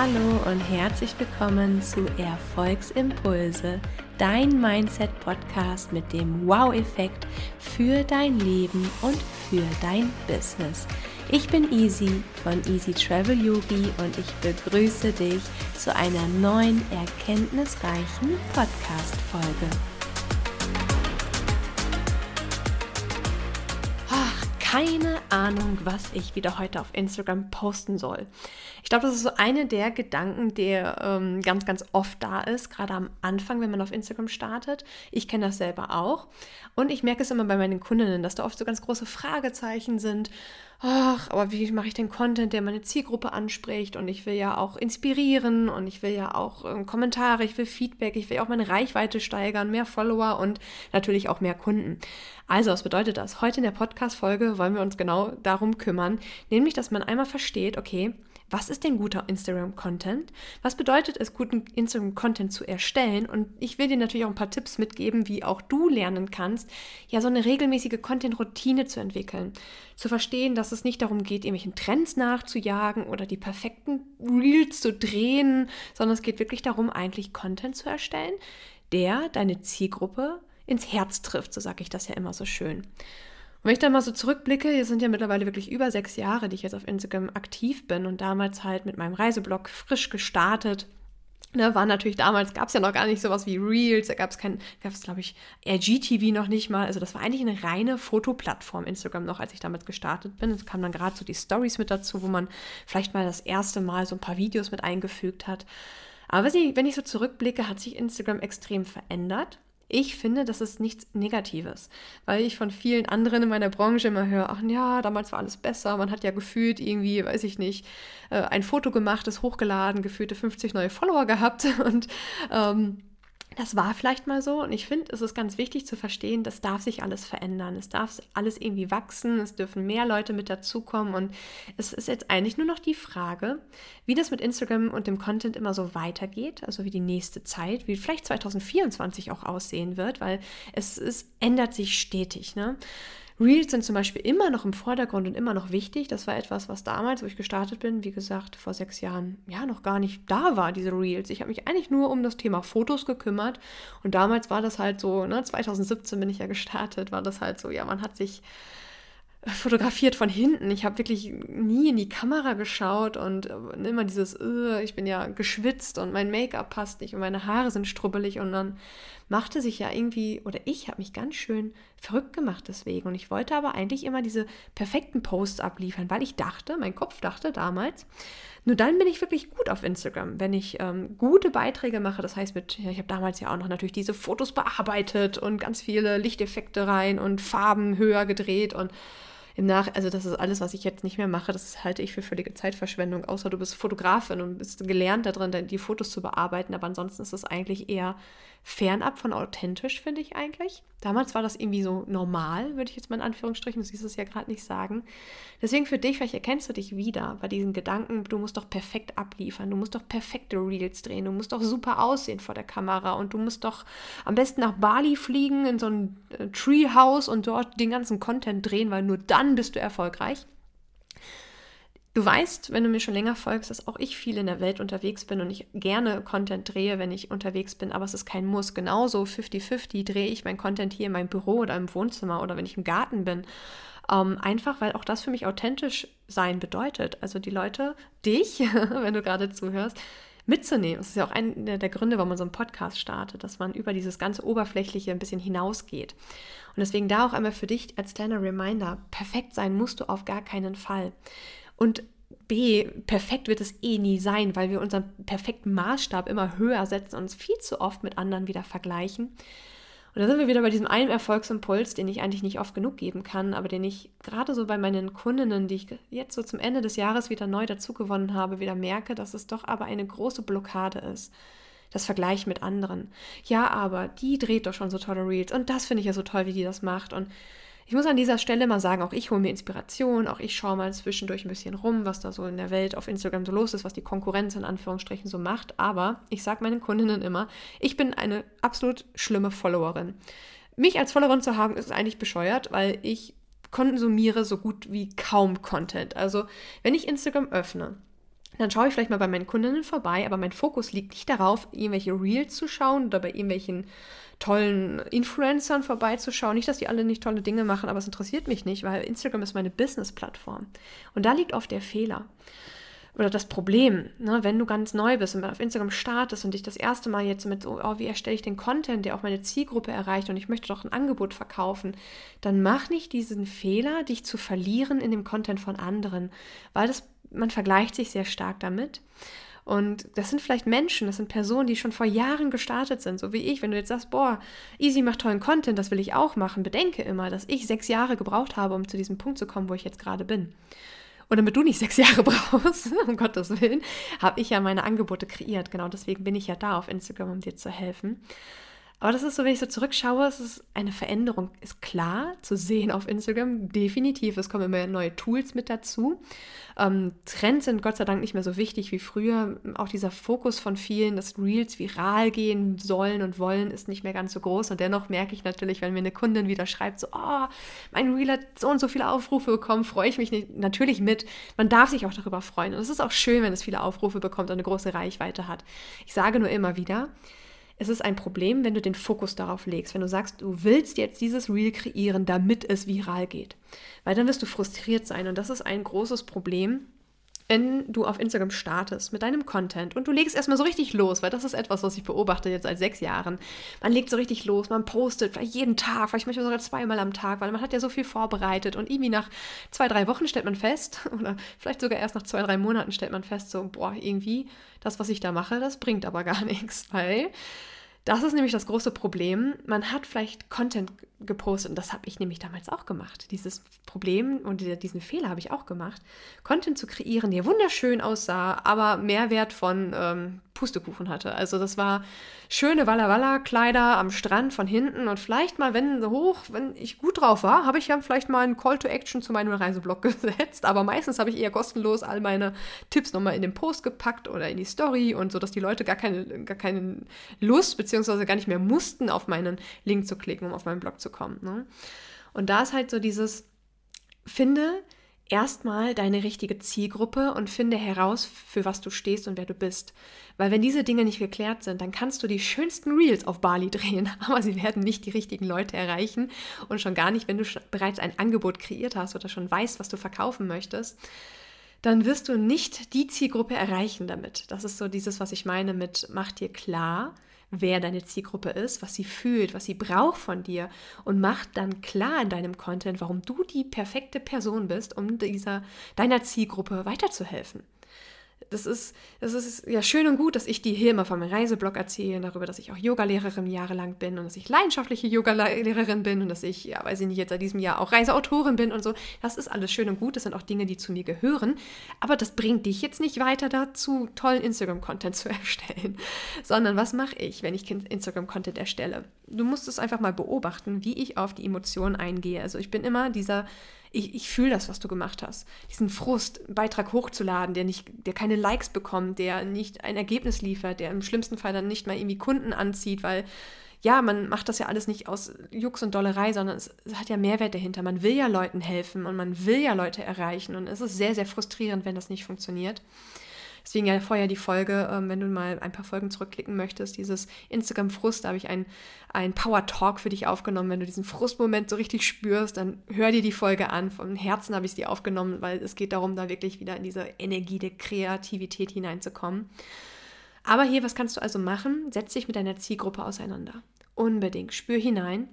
Hallo und herzlich willkommen zu Erfolgsimpulse, dein Mindset-Podcast mit dem Wow-Effekt für dein Leben und für dein Business. Ich bin Easy von Easy Travel Yogi und ich begrüße dich zu einer neuen erkenntnisreichen Podcast-Folge. keine Ahnung, was ich wieder heute auf Instagram posten soll. Ich glaube, das ist so eine der Gedanken, der ähm, ganz, ganz oft da ist, gerade am Anfang, wenn man auf Instagram startet. Ich kenne das selber auch. Und ich merke es immer bei meinen Kundinnen, dass da oft so ganz große Fragezeichen sind ach, aber wie mache ich den Content, der meine Zielgruppe anspricht? Und ich will ja auch inspirieren und ich will ja auch äh, Kommentare, ich will Feedback, ich will auch meine Reichweite steigern, mehr Follower und natürlich auch mehr Kunden. Also, was bedeutet das? Heute in der Podcast-Folge wollen wir uns genau darum kümmern, nämlich, dass man einmal versteht, okay, was ist denn guter Instagram-Content? Was bedeutet es, guten Instagram-Content zu erstellen? Und ich will dir natürlich auch ein paar Tipps mitgeben, wie auch du lernen kannst, ja, so eine regelmäßige Content-Routine zu entwickeln. Zu verstehen, dass es nicht darum geht, irgendwelchen Trends nachzujagen oder die perfekten Reels zu drehen, sondern es geht wirklich darum, eigentlich Content zu erstellen, der deine Zielgruppe ins Herz trifft, so sage ich das ja immer so schön. Wenn ich dann mal so zurückblicke, es sind ja mittlerweile wirklich über sechs Jahre, die ich jetzt auf Instagram aktiv bin und damals halt mit meinem Reiseblog frisch gestartet. Ne, war natürlich damals, gab es ja noch gar nicht sowas wie Reels, da gab es kein, gab es glaube ich RGTV noch nicht mal. Also das war eigentlich eine reine Fotoplattform Instagram noch, als ich damals gestartet bin. Es kamen dann gerade so die Stories mit dazu, wo man vielleicht mal das erste Mal so ein paar Videos mit eingefügt hat. Aber wenn ich so zurückblicke, hat sich Instagram extrem verändert. Ich finde, das ist nichts Negatives, weil ich von vielen anderen in meiner Branche immer höre, ach ja, damals war alles besser, man hat ja gefühlt irgendwie, weiß ich nicht, äh, ein Foto gemacht, das hochgeladen, gefühlte 50 neue Follower gehabt und ähm, das war vielleicht mal so und ich finde, es ist ganz wichtig zu verstehen, das darf sich alles verändern. Es darf alles irgendwie wachsen, es dürfen mehr Leute mit dazukommen und es ist jetzt eigentlich nur noch die Frage, wie das mit Instagram und dem Content immer so weitergeht, also wie die nächste Zeit, wie vielleicht 2024 auch aussehen wird, weil es, es ändert sich stetig. Ne? Reels sind zum Beispiel immer noch im Vordergrund und immer noch wichtig. Das war etwas, was damals, wo ich gestartet bin, wie gesagt, vor sechs Jahren, ja, noch gar nicht da war, diese Reels. Ich habe mich eigentlich nur um das Thema Fotos gekümmert. Und damals war das halt so, ne, 2017 bin ich ja gestartet, war das halt so, ja, man hat sich fotografiert von hinten. Ich habe wirklich nie in die Kamera geschaut und äh, immer dieses, ich bin ja geschwitzt und mein Make-up passt nicht und meine Haare sind strubbelig und dann machte sich ja irgendwie, oder ich habe mich ganz schön verrückt gemacht deswegen. Und ich wollte aber eigentlich immer diese perfekten Posts abliefern, weil ich dachte, mein Kopf dachte damals, nur dann bin ich wirklich gut auf Instagram, wenn ich ähm, gute Beiträge mache. Das heißt, mit, ja, ich habe damals ja auch noch natürlich diese Fotos bearbeitet und ganz viele Lichteffekte rein und Farben höher gedreht und im Nach, also das ist alles, was ich jetzt nicht mehr mache, das halte ich für völlige Zeitverschwendung, außer du bist Fotografin und bist gelernt darin, die Fotos zu bearbeiten, aber ansonsten ist es eigentlich eher fernab von authentisch, finde ich eigentlich. Damals war das irgendwie so normal, würde ich jetzt mal in Anführungsstrichen, du siehst es ja gerade nicht sagen. Deswegen für dich, vielleicht erkennst du dich wieder bei diesen Gedanken, du musst doch perfekt abliefern, du musst doch perfekte Reels drehen, du musst doch super aussehen vor der Kamera und du musst doch am besten nach Bali fliegen in so ein äh, Treehouse und dort den ganzen Content drehen, weil nur dann bist du erfolgreich. Du weißt, wenn du mir schon länger folgst, dass auch ich viel in der Welt unterwegs bin und ich gerne Content drehe, wenn ich unterwegs bin, aber es ist kein Muss. Genauso 50-50 drehe ich mein Content hier in meinem Büro oder im Wohnzimmer oder wenn ich im Garten bin. Ähm, einfach, weil auch das für mich authentisch sein bedeutet. Also die Leute, dich, wenn du gerade zuhörst, mitzunehmen. Das ist ja auch einer der Gründe, warum man so einen Podcast startet, dass man über dieses ganze Oberflächliche ein bisschen hinausgeht. Und deswegen da auch einmal für dich als kleiner Reminder, perfekt sein musst du auf gar keinen Fall. Und B, perfekt wird es eh nie sein, weil wir unseren perfekten Maßstab immer höher setzen und uns viel zu oft mit anderen wieder vergleichen. Und da sind wir wieder bei diesem einen Erfolgsimpuls, den ich eigentlich nicht oft genug geben kann, aber den ich gerade so bei meinen Kundinnen, die ich jetzt so zum Ende des Jahres wieder neu dazugewonnen habe, wieder merke, dass es doch aber eine große Blockade ist. Das Vergleich mit anderen. Ja, aber die dreht doch schon so tolle Reels und das finde ich ja so toll, wie die das macht. Und ich muss an dieser Stelle mal sagen, auch ich hole mir Inspiration, auch ich schaue mal zwischendurch ein bisschen rum, was da so in der Welt auf Instagram so los ist, was die Konkurrenz in Anführungsstrichen so macht. Aber ich sage meinen Kundinnen immer, ich bin eine absolut schlimme Followerin. Mich als Followerin zu haben, ist eigentlich bescheuert, weil ich konsumiere so gut wie kaum Content. Also wenn ich Instagram öffne, dann schaue ich vielleicht mal bei meinen Kundinnen vorbei, aber mein Fokus liegt nicht darauf, irgendwelche Reels zu schauen oder bei irgendwelchen tollen Influencern vorbeizuschauen. Nicht, dass die alle nicht tolle Dinge machen, aber es interessiert mich nicht, weil Instagram ist meine Business-Plattform. Und da liegt oft der Fehler oder das Problem, ne, wenn du ganz neu bist und auf Instagram startest und dich das erste Mal jetzt mit so, oh, wie erstelle ich den Content, der auch meine Zielgruppe erreicht und ich möchte doch ein Angebot verkaufen, dann mach nicht diesen Fehler, dich zu verlieren in dem Content von anderen, weil das, man vergleicht sich sehr stark damit. Und das sind vielleicht Menschen, das sind Personen, die schon vor Jahren gestartet sind, so wie ich. Wenn du jetzt sagst, boah, Easy macht tollen Content, das will ich auch machen, bedenke immer, dass ich sechs Jahre gebraucht habe, um zu diesem Punkt zu kommen, wo ich jetzt gerade bin. Und damit du nicht sechs Jahre brauchst, um Gottes Willen, habe ich ja meine Angebote kreiert. Genau deswegen bin ich ja da auf Instagram, um dir zu helfen. Aber das ist so, wenn ich so zurückschaue, es ist eine Veränderung, ist klar zu sehen auf Instagram, definitiv. Es kommen immer neue Tools mit dazu. Ähm, Trends sind Gott sei Dank nicht mehr so wichtig wie früher. Auch dieser Fokus von vielen, dass Reels viral gehen sollen und wollen, ist nicht mehr ganz so groß. Und dennoch merke ich natürlich, wenn mir eine Kundin wieder schreibt, so, oh, mein Reel hat so und so viele Aufrufe bekommen, freue ich mich nicht, natürlich mit. Man darf sich auch darüber freuen. Und es ist auch schön, wenn es viele Aufrufe bekommt und eine große Reichweite hat. Ich sage nur immer wieder, es ist ein Problem, wenn du den Fokus darauf legst, wenn du sagst, du willst jetzt dieses Reel kreieren, damit es viral geht. Weil dann wirst du frustriert sein und das ist ein großes Problem, wenn du auf Instagram startest mit deinem Content und du legst erstmal so richtig los, weil das ist etwas, was ich beobachte jetzt seit sechs Jahren. Man legt so richtig los, man postet vielleicht jeden Tag, vielleicht manchmal sogar zweimal am Tag, weil man hat ja so viel vorbereitet und irgendwie nach zwei, drei Wochen stellt man fest, oder vielleicht sogar erst nach zwei, drei Monaten stellt man fest, so, boah, irgendwie, das, was ich da mache, das bringt aber gar nichts, weil das ist nämlich das große Problem. Man hat vielleicht Content gepostet und das habe ich nämlich damals auch gemacht. Dieses Problem und diesen Fehler habe ich auch gemacht. Content zu kreieren, der wunderschön aussah, aber Mehrwert von ähm, Pustekuchen hatte. Also das war schöne Walla Walla Kleider am Strand von hinten und vielleicht mal, wenn hoch, wenn ich gut drauf war, habe ich ja vielleicht mal einen Call to Action zu meinem Reiseblog gesetzt. Aber meistens habe ich eher kostenlos all meine Tipps nochmal in den Post gepackt oder in die Story und so, dass die Leute gar keine, gar keine Lust beziehungsweise gar nicht mehr mussten, auf meinen Link zu klicken, um auf meinen Blog zu kommen. Ne? Und da ist halt so dieses, finde erstmal deine richtige Zielgruppe und finde heraus, für was du stehst und wer du bist. Weil wenn diese Dinge nicht geklärt sind, dann kannst du die schönsten Reels auf Bali drehen, aber sie werden nicht die richtigen Leute erreichen und schon gar nicht, wenn du bereits ein Angebot kreiert hast oder schon weißt, was du verkaufen möchtest. Dann wirst du nicht die Zielgruppe erreichen damit. Das ist so dieses, was ich meine mit mach dir klar, wer deine Zielgruppe ist, was sie fühlt, was sie braucht von dir und mach dann klar in deinem Content, warum du die perfekte Person bist, um dieser deiner Zielgruppe weiterzuhelfen das ist, das ist ja schön und gut, dass ich dir hier immer von meinem Reiseblog erzähle, darüber, dass ich auch Yogalehrerin jahrelang bin und dass ich leidenschaftliche Yogalehrerin bin und dass ich, ja, weiß ich nicht, jetzt seit diesem Jahr auch Reiseautorin bin und so. Das ist alles schön und gut, das sind auch Dinge, die zu mir gehören. Aber das bringt dich jetzt nicht weiter dazu, tollen Instagram-Content zu erstellen. Sondern was mache ich, wenn ich Instagram-Content erstelle? Du musst es einfach mal beobachten, wie ich auf die Emotionen eingehe. Also ich bin immer dieser ich, ich fühle das, was du gemacht hast. Diesen Frust, einen Beitrag hochzuladen, der, nicht, der keine Likes bekommt, der nicht ein Ergebnis liefert, der im schlimmsten Fall dann nicht mal irgendwie Kunden anzieht, weil ja, man macht das ja alles nicht aus Jux und Dollerei, sondern es, es, hat ja Mehrwert dahinter. Man will ja Leuten helfen und man will ja Leute erreichen und es ist sehr, sehr frustrierend, wenn das nicht funktioniert. Deswegen ja vorher die Folge, ähm, wenn du mal ein paar Folgen zurückklicken möchtest, dieses Instagram-Frust, da habe ich einen, Power-Talk für dich aufgenommen. Wenn du diesen Frustmoment so richtig spürst, dann hör dir die Folge an. Vom Herzen habe ich sie aufgenommen, weil es geht darum, da wirklich wieder in diese Energie der Kreativität hineinzukommen. Aber hier, was kannst du also machen? Setz dich mit deiner Zielgruppe auseinander. Unbedingt. Spür hinein.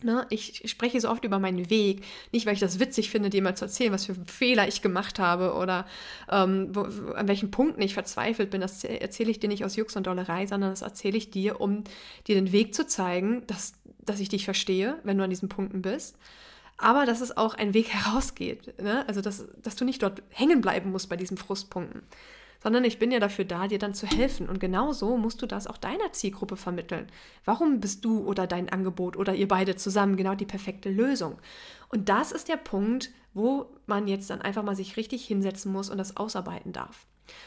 Ne, ich spreche so oft über meinen Weg, nicht weil ich das witzig finde, dir mal zu erzählen, was für Fehler ich gemacht habe oder ähm, wo, an welchen Punkten ich verzweifelt bin. Das erzähle ich dir nicht aus Jux und Dollerei, sondern das erzähle ich dir, um dir den Weg zu zeigen, dass, dass ich dich verstehe, wenn du an diesen Punkten bist. Aber dass es auch ein Weg herausgeht. Ne? Also, dass, dass du nicht dort hängen bleiben musst bei diesen Frustpunkten sondern ich bin ja dafür da, dir dann zu helfen. Und genauso musst du das auch deiner Zielgruppe vermitteln. Warum bist du oder dein Angebot oder ihr beide zusammen genau die perfekte Lösung? Und das ist der Punkt, wo man jetzt dann einfach mal sich richtig hinsetzen muss und das ausarbeiten darf.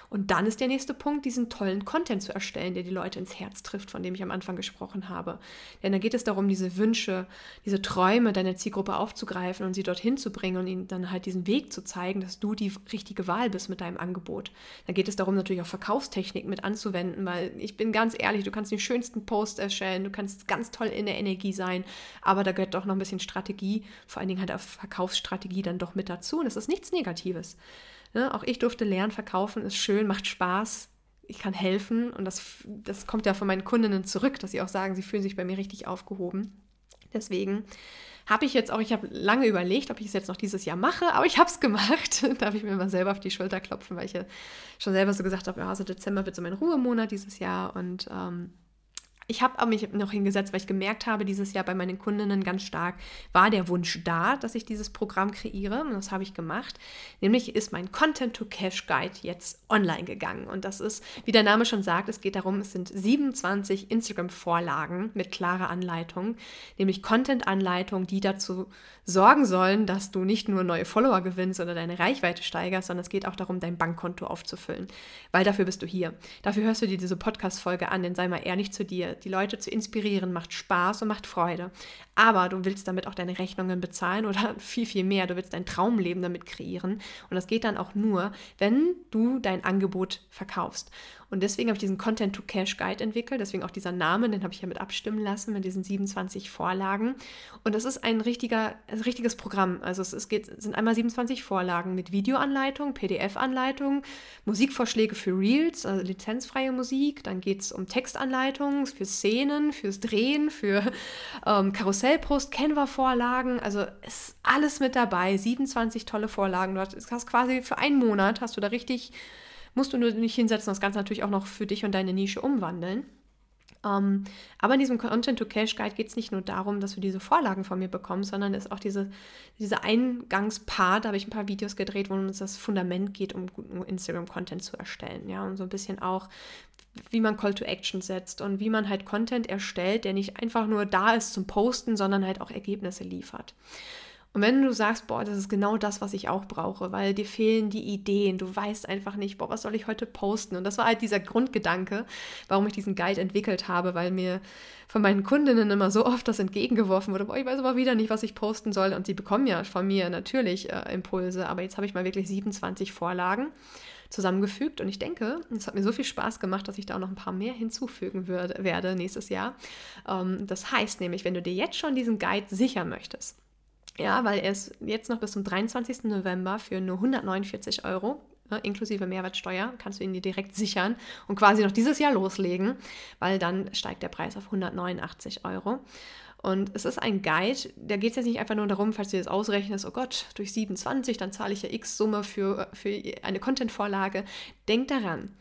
Und dann ist der nächste Punkt, diesen tollen Content zu erstellen, der die Leute ins Herz trifft, von dem ich am Anfang gesprochen habe. Denn da geht es darum, diese Wünsche, diese Träume deiner Zielgruppe aufzugreifen und sie dorthin zu bringen und ihnen dann halt diesen Weg zu zeigen, dass du die richtige Wahl bist mit deinem Angebot. Da geht es darum, natürlich auch Verkaufstechnik mit anzuwenden, weil ich bin ganz ehrlich, du kannst den schönsten Post erstellen, du kannst ganz toll in der Energie sein, aber da gehört doch noch ein bisschen Strategie, vor allen Dingen halt auch Verkaufsstrategie dann doch mit dazu. Und das ist nichts Negatives. Ne? Auch ich durfte lernen, verkaufen ist schön, macht Spaß. Ich kann helfen und das, das kommt ja von meinen Kundinnen zurück, dass sie auch sagen, sie fühlen sich bei mir richtig aufgehoben. Deswegen habe ich jetzt auch, ich habe lange überlegt, ob ich es jetzt noch dieses Jahr mache, aber ich habe es gemacht. Darf ich mir mal selber auf die Schulter klopfen, weil ich ja schon selber so gesagt habe, ja, also Dezember wird so mein Ruhemonat dieses Jahr und ähm, ich habe mich noch hingesetzt, weil ich gemerkt habe, dieses Jahr bei meinen Kundinnen ganz stark war der Wunsch da, dass ich dieses Programm kreiere. Und das habe ich gemacht. Nämlich ist mein Content to Cash Guide jetzt online gegangen. Und das ist, wie der Name schon sagt, es geht darum, es sind 27 Instagram-Vorlagen mit klarer Anleitung, nämlich Content-Anleitungen, die dazu sorgen sollen, dass du nicht nur neue Follower gewinnst oder deine Reichweite steigerst, sondern es geht auch darum, dein Bankkonto aufzufüllen. Weil dafür bist du hier. Dafür hörst du dir diese Podcast-Folge an, denn sei mal ehrlich zu dir die Leute zu inspirieren, macht Spaß und macht Freude. Aber du willst damit auch deine Rechnungen bezahlen oder viel, viel mehr. Du willst dein Traumleben damit kreieren. Und das geht dann auch nur, wenn du dein Angebot verkaufst. Und deswegen habe ich diesen Content to Cash Guide entwickelt, deswegen auch dieser Name, den habe ich ja mit abstimmen lassen mit diesen 27 Vorlagen. Und das ist ein richtiger, ein richtiges Programm. Also es, es geht, sind einmal 27 Vorlagen mit Videoanleitung, PDF-Anleitung, Musikvorschläge für Reels, also lizenzfreie Musik. Dann geht es um Textanleitungen für Szenen, fürs Drehen, für ähm, Karussellpost, Canva-Vorlagen. Also ist alles mit dabei. 27 tolle Vorlagen. Du hast quasi für einen Monat hast du da richtig musst du nur nicht hinsetzen, das Ganze natürlich auch noch für dich und deine Nische umwandeln. Um, ähm, aber in diesem Content to Cash Guide geht es nicht nur darum, dass du diese Vorlagen von mir bekommst, sondern es ist auch diese, diese Eingangspart, da habe ich ein paar Videos gedreht, wo uns das Fundament geht, um guten Instagram-Content zu erstellen. Ja, und so ein bisschen auch, wie man Call to Action setzt und wie man halt Content erstellt, der nicht einfach nur da ist zum Posten, sondern halt auch Ergebnisse liefert. Und wenn du sagst, boah, das ist genau das, was ich auch brauche, weil dir fehlen die Ideen, du weißt einfach nicht, boah, was soll ich heute posten? Und das war halt dieser Grundgedanke, warum ich diesen Guide entwickelt habe, weil mir von meinen Kundinnen immer so oft das entgegengeworfen wurde, boah, ich weiß aber wieder nicht, was ich posten soll. Und sie bekommen ja von mir natürlich äh, Impulse, aber jetzt habe ich mal wirklich 27 Vorlagen zusammengefügt und ich denke, es hat mir so viel Spaß gemacht, dass ich da auch noch ein paar mehr hinzufügen würde, werde nächstes Jahr. Ähm, das heißt nämlich, wenn du dir jetzt schon diesen Guide sichern möchtest, ja, weil er ist jetzt noch bis zum 23. November für nur 149 Euro ne, inklusive Mehrwertsteuer, kannst du ihn dir direkt sichern und quasi noch dieses Jahr loslegen, weil dann steigt der Preis auf 189 Euro. Und es ist ein Guide, da geht es jetzt nicht einfach nur darum, falls du jetzt ausrechnest, oh Gott, durch 27, dann zahle ich ja x Summe für, für eine Content-Vorlage. Denk daran,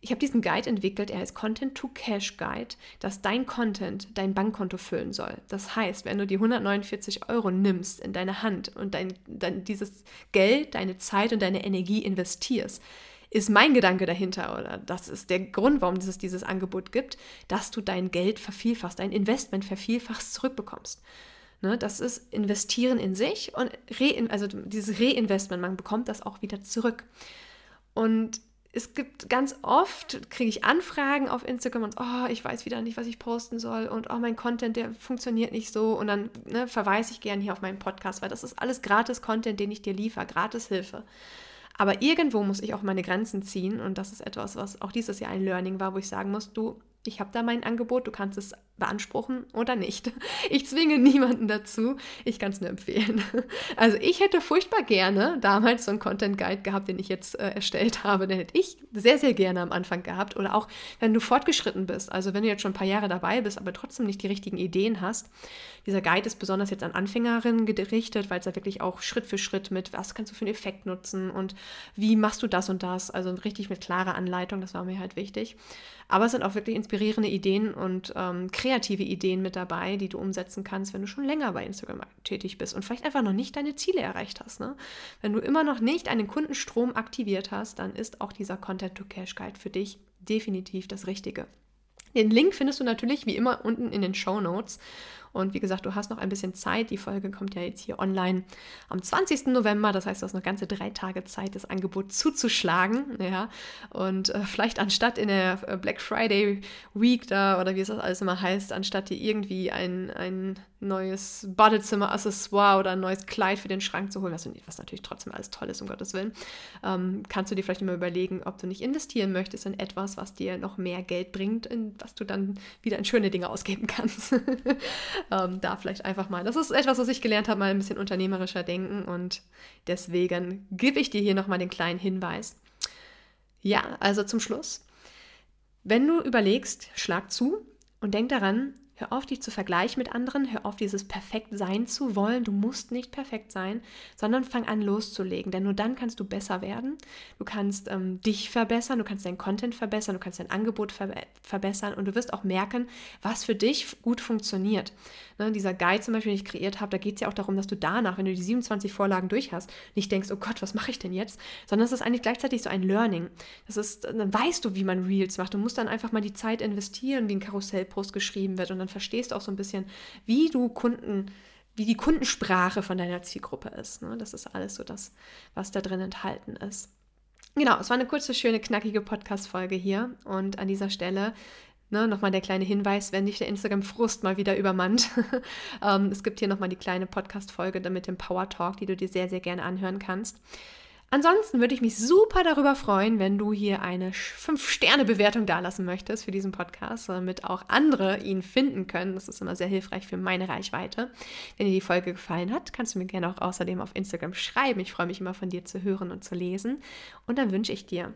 ich habe diesen Guide entwickelt, er heißt Content to Cash Guide, dass dein Content dein Bankkonto füllen soll. Das heißt, wenn du die 149 Euro nimmst in deine Hand und dein, dein, dieses Geld, deine Zeit und deine Energie investierst, ist mein Gedanke dahinter oder das ist der Grund, warum es dieses Angebot gibt, dass du dein Geld vervielfachst, dein Investment vervielfachst zurückbekommst. Ne, das ist Investieren in sich und Re also dieses Reinvestment, man bekommt das auch wieder zurück. Und es gibt ganz oft, kriege ich Anfragen auf Instagram und oh, ich weiß wieder nicht, was ich posten soll und oh, mein Content, der funktioniert nicht so und dann ne, verweise ich gerne hier auf meinen Podcast, weil das ist alles gratis Content, den ich dir liefere, gratis Hilfe. Aber irgendwo muss ich auch meine Grenzen ziehen und das ist etwas, was auch dieses Jahr ein Learning war, wo ich sagen muss, du, ich habe da mein Angebot, du kannst es beanspruchen oder nicht. Ich zwinge niemanden dazu, ich kann es nur empfehlen. Also ich hätte furchtbar gerne damals so einen Content Guide gehabt, den ich jetzt äh, erstellt habe, den hätte ich sehr, sehr gerne am Anfang gehabt. Oder auch, wenn du fortgeschritten bist, also wenn du jetzt schon ein paar Jahre dabei bist, aber trotzdem nicht die richtigen Ideen hast. Dieser Guide ist besonders jetzt an Anfängerinnen gerichtet, weil es da wirklich auch Schritt für Schritt mit, was kannst du für einen Effekt nutzen und wie machst du das und das, also richtig mit klarer Anleitung, das war mir halt wichtig. Aber es sind auch wirklich inspirierende Ideen und ähm, kreative Ideen mit dabei, die du umsetzen kannst, wenn du schon länger bei Instagram tätig bist und vielleicht einfach noch nicht deine Ziele erreicht hast. Ne? Wenn du immer noch nicht einen Kundenstrom aktiviert hast, dann ist auch dieser Content-to-Cash-Guide für dich definitiv das Richtige. Den Link findest du natürlich wie immer unten in den Show Notes. Und wie gesagt, du hast noch ein bisschen Zeit. Die Folge kommt ja jetzt hier online am 20. November. Das heißt, du hast noch ganze drei Tage Zeit, das Angebot zuzuschlagen. Ja? Und äh, vielleicht anstatt in der äh, Black Friday Week da oder wie es das alles immer heißt, anstatt dir irgendwie ein, ein neues Badezimmer-Accessoire oder ein neues Kleid für den Schrank zu holen, was, was natürlich trotzdem alles toll ist, um Gottes Willen, ähm, kannst du dir vielleicht immer überlegen, ob du nicht investieren möchtest in etwas, was dir noch mehr Geld bringt, in, was du dann wieder in schöne Dinge ausgeben kannst. ähm, da vielleicht einfach mal. Das ist etwas, was ich gelernt habe, mal ein bisschen unternehmerischer denken und deswegen gebe ich dir hier nochmal den kleinen Hinweis. Ja, also zum Schluss. Wenn du überlegst, schlag zu und denk daran, Hör auf, dich zu vergleichen mit anderen. Hör auf, dieses perfekt sein zu wollen. Du musst nicht perfekt sein, sondern fang an loszulegen. Denn nur dann kannst du besser werden. Du kannst ähm, dich verbessern, du kannst deinen Content verbessern, du kannst dein Angebot ver verbessern und du wirst auch merken, was für dich gut funktioniert. Ne, dieser Guide zum Beispiel, den ich kreiert habe, da geht es ja auch darum, dass du danach, wenn du die 27 Vorlagen durch hast, nicht denkst, oh Gott, was mache ich denn jetzt? Sondern es ist eigentlich gleichzeitig so ein Learning. Das ist, dann weißt du, wie man Reels macht. Du musst dann einfach mal die Zeit investieren, wie ein Karussellpost geschrieben wird und dann dann verstehst auch so ein bisschen, wie du Kunden, wie die Kundensprache von deiner Zielgruppe ist. Ne? Das ist alles so das, was da drin enthalten ist. Genau, es war eine kurze, schöne, knackige Podcast-Folge hier. Und an dieser Stelle Ne, nochmal der kleine Hinweis, wenn dich der Instagram-Frust mal wieder übermannt. ähm, es gibt hier nochmal die kleine Podcast-Folge mit dem Power Talk, die du dir sehr, sehr gerne anhören kannst. Ansonsten würde ich mich super darüber freuen, wenn du hier eine 5-Sterne-Bewertung dalassen möchtest für diesen Podcast, damit auch andere ihn finden können. Das ist immer sehr hilfreich für meine Reichweite. Wenn dir die Folge gefallen hat, kannst du mir gerne auch außerdem auf Instagram schreiben. Ich freue mich immer von dir zu hören und zu lesen. Und dann wünsche ich dir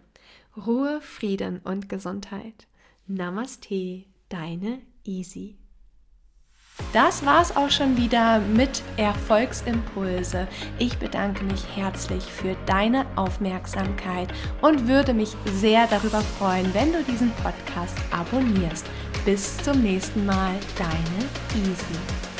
Ruhe, Frieden und Gesundheit. Namaste, deine Easy. Das war's auch schon wieder mit Erfolgsimpulse. Ich bedanke mich herzlich für deine Aufmerksamkeit und würde mich sehr darüber freuen, wenn du diesen Podcast abonnierst. Bis zum nächsten Mal, deine Easy.